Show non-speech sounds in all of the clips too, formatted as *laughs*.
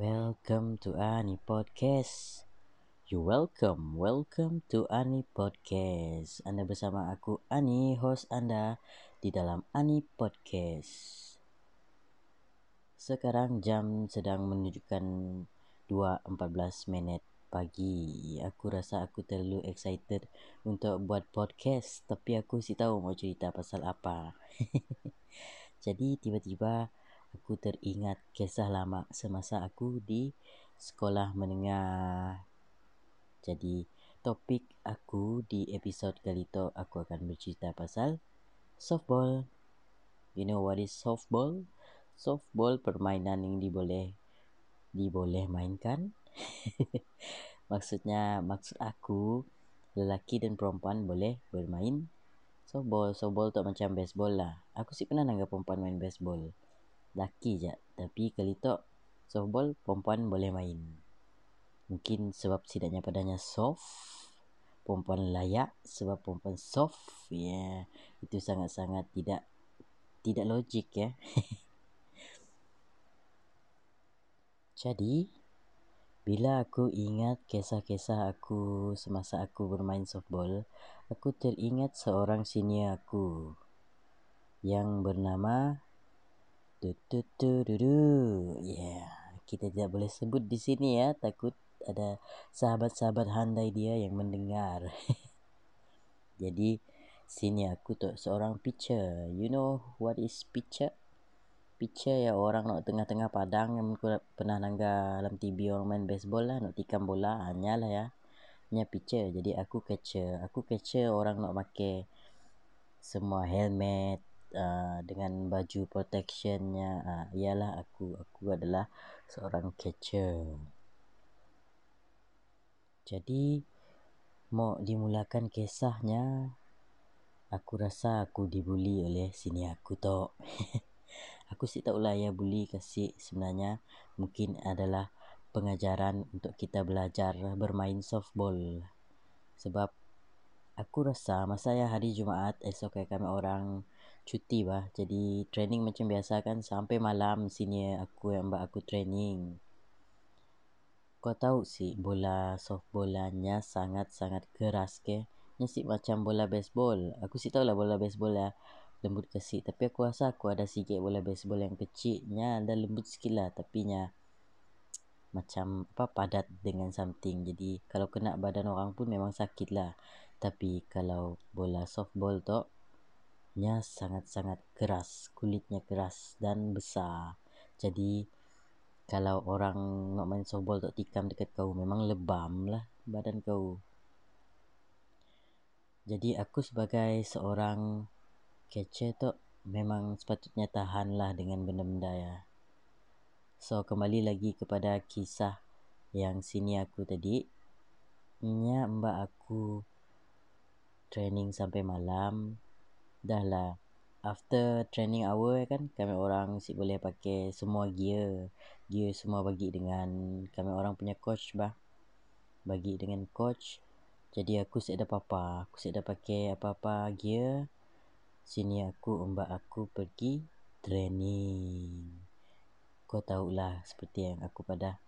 Welcome to Ani Podcast. You welcome, welcome to Ani Podcast. Anda bersama aku Ani, host anda di dalam Ani Podcast. Sekarang jam sedang menunjukkan 2.14 minit pagi. Aku rasa aku terlalu excited untuk buat podcast tapi aku si tahu mau cerita pasal apa. *laughs* Jadi tiba-tiba aku teringat kisah lama semasa aku di sekolah menengah. Jadi topik aku di episod kali itu aku akan bercerita pasal softball. You know what is softball? Softball permainan yang diboleh diboleh mainkan. *laughs* Maksudnya maksud aku lelaki dan perempuan boleh bermain softball. Softball tu macam baseball lah. Aku sih pernah nanggap perempuan main baseball laki je. Tapi kali tu softball perempuan boleh main. Mungkin sebab sidaknya padanya soft perempuan layak sebab perempuan soft ya. Yeah. itu sangat-sangat tidak tidak logik ya. *laughs* Jadi bila aku ingat kisah-kisah aku semasa aku bermain softball aku teringat seorang senior aku yang bernama Yeah, kita tidak boleh sebut di sini ya, takut ada sahabat-sahabat handai dia yang mendengar. *laughs* Jadi sini aku tu seorang pitcher. You know what is pitcher? Pitcher ya orang nak tengah-tengah padang yang pernah nangga dalam TV orang main baseball lah, nak tikam bola, hanya lah ya. Nya pitcher. Jadi aku catcher. Aku catcher orang nak pakai semua helmet, uh, dengan baju protectionnya uh, ialah aku aku adalah seorang catcher. Jadi mau dimulakan kisahnya aku rasa aku dibuli oleh sini aku tu *laughs* aku sih tahu lah ya bully kasih sebenarnya mungkin adalah pengajaran untuk kita belajar bermain softball. Sebab aku rasa masa ya hari Jumaat esok kami orang cuti bah. Jadi training macam biasa kan sampai malam sini aku yang mbak aku training. Kau tahu sih bola softballnya sangat sangat keras ke? Nya sih macam bola baseball. Aku sih tahu lah bola baseball ya lembut kasih tapi aku rasa aku ada sikit bola baseball yang kecilnya ada lembut sikit lah. Tapi nya macam apa padat dengan something. Jadi kalau kena badan orang pun memang sakit lah. Tapi kalau bola softball tu nya sangat-sangat keras, kulitnya keras dan besar. Jadi kalau orang nak main softball tak tikam dekat kau memang lebam lah badan kau. Jadi aku sebagai seorang catcher tu memang sepatutnya tahan lah dengan benda-benda ya. So kembali lagi kepada kisah yang sini aku tadi. Nya mbak aku training sampai malam dah lah. After training hour kan kami orang si boleh pakai semua gear. Gear semua bagi dengan kami orang punya coach bah. Bagi dengan coach. Jadi aku si ada apa-apa aku si ada pakai apa-apa gear. Sini aku mbak aku pergi training. Kau tahu lah seperti yang aku pada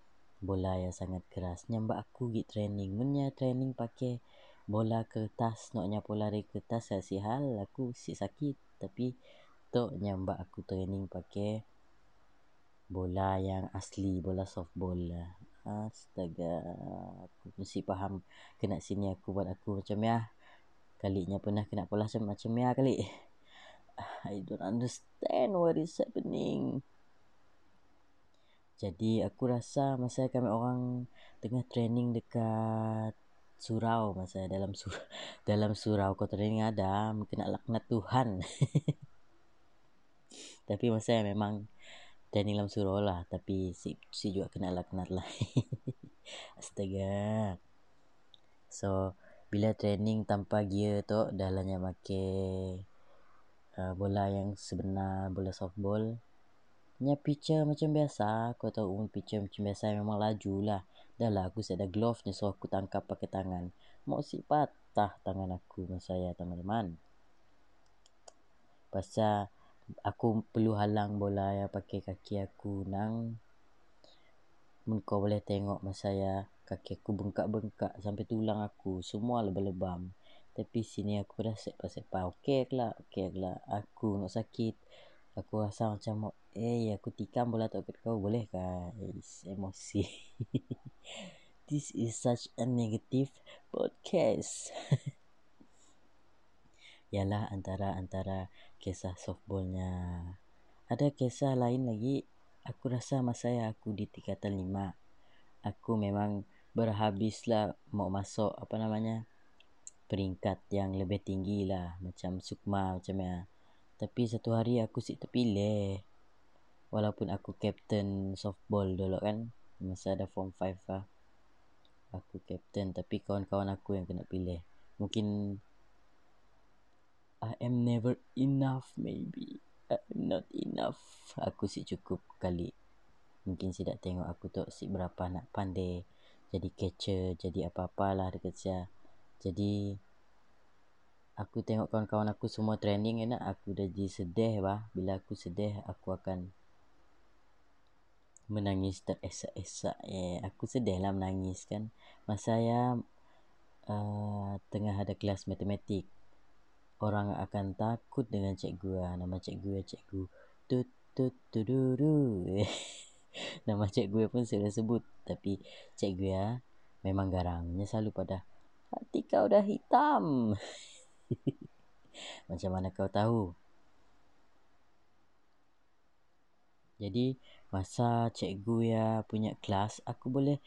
bola yang sangat keras nyambak aku gi training. Munnya training pakai bola kertas nak nyapu lari kertas saya si hal aku si sakit tapi tu nyambak aku training pakai bola yang asli bola softball lah. Astaga aku mesti faham. Kena sini aku buat aku macam ya. Kalinya pernah kena pola macam macam ya kali. I don't understand what is happening. Jadi aku rasa masa kami orang tengah training dekat surau masa dalam sur *laughs* dalam surau kota ini ada mungkin laknat Tuhan. *laughs* Tapi masa memang dan dalam surau lah tapi si si juga kena laknat lah. *laughs* Astaga. So bila training tanpa gear tu dalamnya pakai uh, bola yang sebenar bola softball. Nya pitcher macam biasa kau tahu umum pitcher macam biasa memang laju lah Dah lah aku ada glove ni so aku tangkap pakai tangan. Mau patah tangan aku masa teman-teman. Pasal aku perlu halang bola ya pakai kaki aku nang kau boleh tengok masa saya kaki aku bengkak-bengkak sampai tulang aku semua lebam-lebam. Tapi sini aku dah sepa-sepa. Okey lah, okey lah. Aku nak sakit. Aku rasa macam eh aku tikam bola tu kau boleh kah? Is emosi. *laughs* This is such a negative podcast. *laughs* Yalah antara antara kisah softballnya. Ada kisah lain lagi aku rasa masa saya aku di tingkatan lima aku memang berhabislah mau masuk apa namanya peringkat yang lebih tinggi lah macam sukma macam ya tapi satu hari aku sih terpilih walaupun aku captain softball dulu kan masa ada form 5 lah. Aku captain tapi kawan-kawan aku yang kena pilih. Mungkin I am never enough maybe. I'm not enough. Aku sih cukup kali. Mungkin si dak tengok aku tu si berapa nak pandai. Jadi catcher jadi apa-apalah dekat saya jadi aku tengok kawan-kawan aku semua training enak. Aku dah jadi sedih bah. Bila aku sedih aku akan menangis teresak-esak eh aku sedih lah menangis kan. Masa saya uh, tengah ada kelas matematik orang akan takut dengan cikgu ah nama cikgu ya cikgu. Tut tut tuduru *laughs* nama cikgu pun sudah sebut tapi cikgu ya memang garangnya selalu pada hati kau dah hitam. *laughs* Macam mana kau tahu? Jadi masa cikgu ya punya kelas aku boleh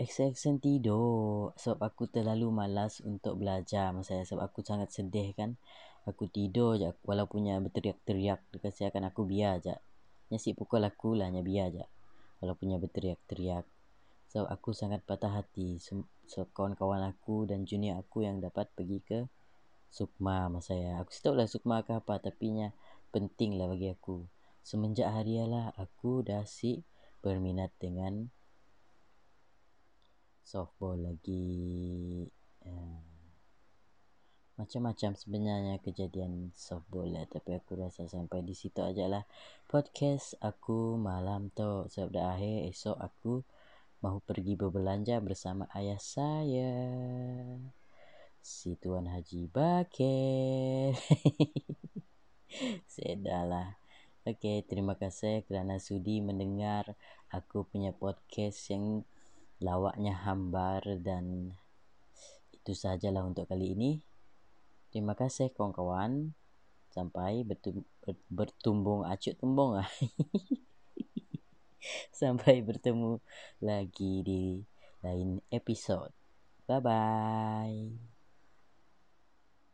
Exception tidur sebab aku terlalu malas untuk belajar masa saya sebab aku sangat sedih kan. Aku tidur je walaupun nya berteriak-teriak dekat saya kan aku biar je. Nyasi pukul aku lah nya biar je. Walaupun nya berteriak-teriak. Sebab aku sangat patah hati sebab kawan-kawan aku dan junior aku yang dapat pergi ke Sukma masa saya. Aku tahu lah Sukma ke apa tapi nya penting lah bagi aku. Semenjak hari lah aku dah si berminat dengan softball lagi. Uh, macam-macam sebenarnya kejadian softball lah. Tapi aku rasa sampai di situ aja lah. Podcast aku malam tu sebab dah akhir esok aku mahu pergi berbelanja bersama ayah saya. Si Tuan Haji Bakir. *laughs* Sedahlah Okey, terima kasih kerana sudi mendengar aku punya podcast yang lawaknya hambar dan itu sajalah untuk kali ini. Terima kasih kawan-kawan. Sampai bertumbung acut tumbung ah. *laughs* Sampai bertemu lagi di lain episod. Bye bye.